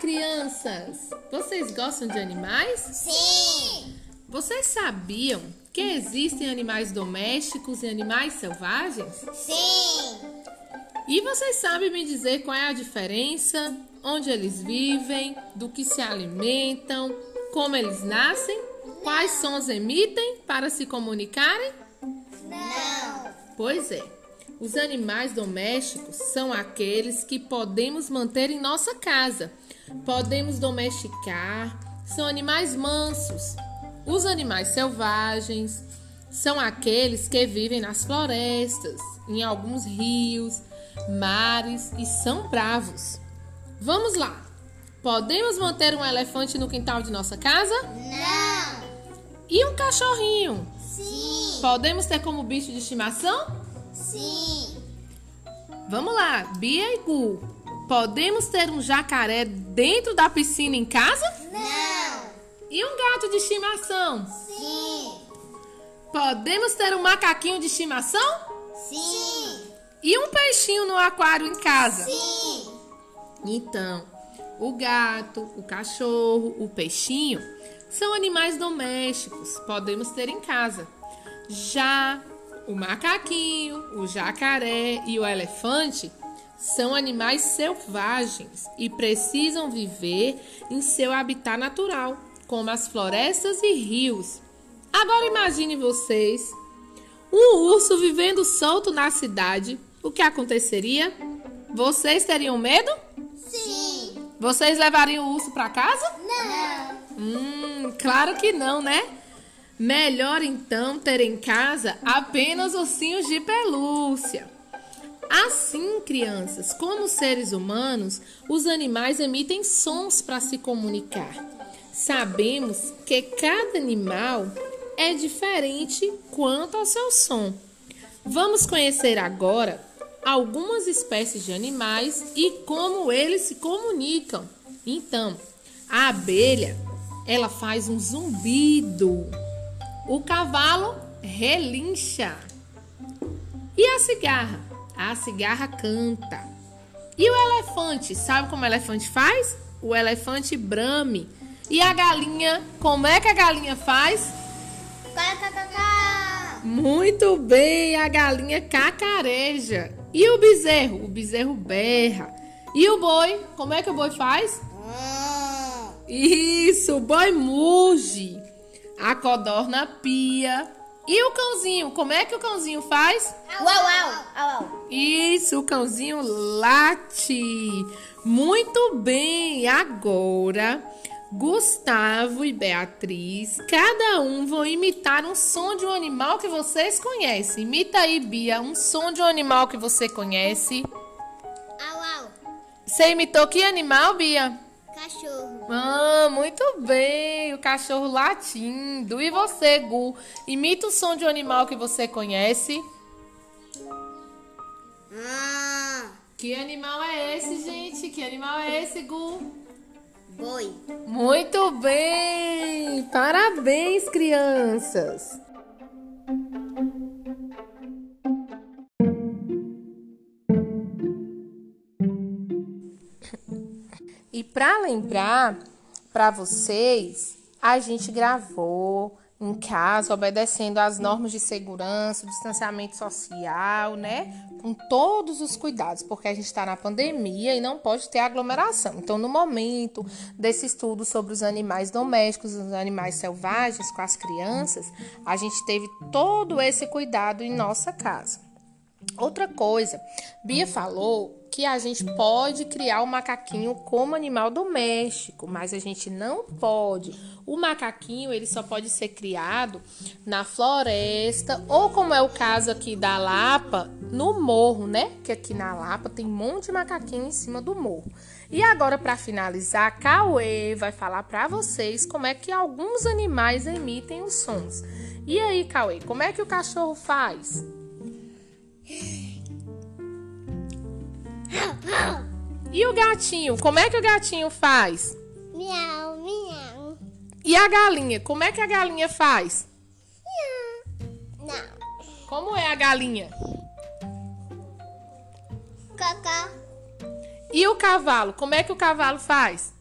crianças! Vocês gostam de animais? Sim! Vocês sabiam que existem animais domésticos e animais selvagens? Sim! E vocês sabem me dizer qual é a diferença, onde eles vivem, do que se alimentam, como eles nascem, quais sons emitem para se comunicarem? Não! Pois é. Os animais domésticos são aqueles que podemos manter em nossa casa. Podemos domesticar, são animais mansos. Os animais selvagens são aqueles que vivem nas florestas, em alguns rios, mares e são bravos. Vamos lá! Podemos manter um elefante no quintal de nossa casa? Não! E um cachorrinho? Sim! Podemos ter como bicho de estimação? Sim! Vamos lá, Bia e Gu. Podemos ter um jacaré dentro da piscina em casa? Não! E um gato de estimação? Sim! Podemos ter um macaquinho de estimação? Sim! E um peixinho no aquário em casa? Sim! Então, o gato, o cachorro, o peixinho são animais domésticos, podemos ter em casa. Já o macaquinho, o jacaré e o elefante são animais selvagens e precisam viver em seu habitat natural, como as florestas e rios. Agora imagine vocês um urso vivendo solto na cidade. O que aconteceria? Vocês teriam medo? Sim! Vocês levariam o urso para casa? Não! Hum, claro que não, né? Melhor então ter em casa apenas ossinhos de pelúcia. Assim, crianças, como seres humanos, os animais emitem sons para se comunicar. Sabemos que cada animal é diferente quanto ao seu som. Vamos conhecer agora algumas espécies de animais e como eles se comunicam. Então, a abelha, ela faz um zumbido. O cavalo relincha. E a cigarra? A cigarra canta. E o elefante? Sabe como o elefante faz? O elefante brame. E a galinha? Como é que a galinha faz? Muito bem, a galinha cacareja. E o bezerro? O bezerro berra. E o boi? Como é que o boi faz? Isso, o boi muge. A codorna pia. E o cãozinho? Como é que o cãozinho faz? Uau, uau! Au, au! Isso, o cãozinho late. Muito bem, agora Gustavo e Beatriz, cada um vão imitar um som de um animal que vocês conhecem. Imita aí, Bia, um som de um animal que você conhece. Au, au! Você imitou que animal, Bia? Cachorro! Ah, muito bem, o cachorro latindo. E você, Gu? Imita o som de um animal que você conhece. Ah! Que animal é esse, gente? Que animal é esse, Gu? Boi! Muito bem! Parabéns, crianças! Para lembrar para vocês, a gente gravou em casa, obedecendo às normas de segurança, distanciamento social, né? Com todos os cuidados, porque a gente está na pandemia e não pode ter aglomeração. Então, no momento desse estudo sobre os animais domésticos, os animais selvagens com as crianças, a gente teve todo esse cuidado em nossa casa. Outra coisa, Bia falou que a gente pode criar o macaquinho como animal doméstico, mas a gente não pode. O macaquinho ele só pode ser criado na floresta ou como é o caso aqui da Lapa, no morro, né? Que aqui na Lapa tem um monte de macaquinho em cima do morro. E agora para finalizar, Cauê vai falar para vocês como é que alguns animais emitem os sons. E aí, Cauê, como é que o cachorro faz? E o gatinho? Como é que o gatinho faz? Miau, miau. E a galinha? Como é que a galinha faz? Miau. Não. Como é a galinha? Cacá. E o cavalo? Como é que o cavalo faz?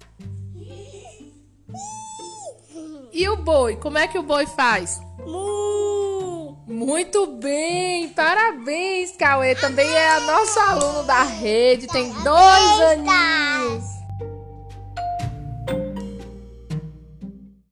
E o boi? Como é que o boi faz? Mu. Muito bem, parabéns, Cauê. Também é nosso aluno da rede, tem dois aninhos.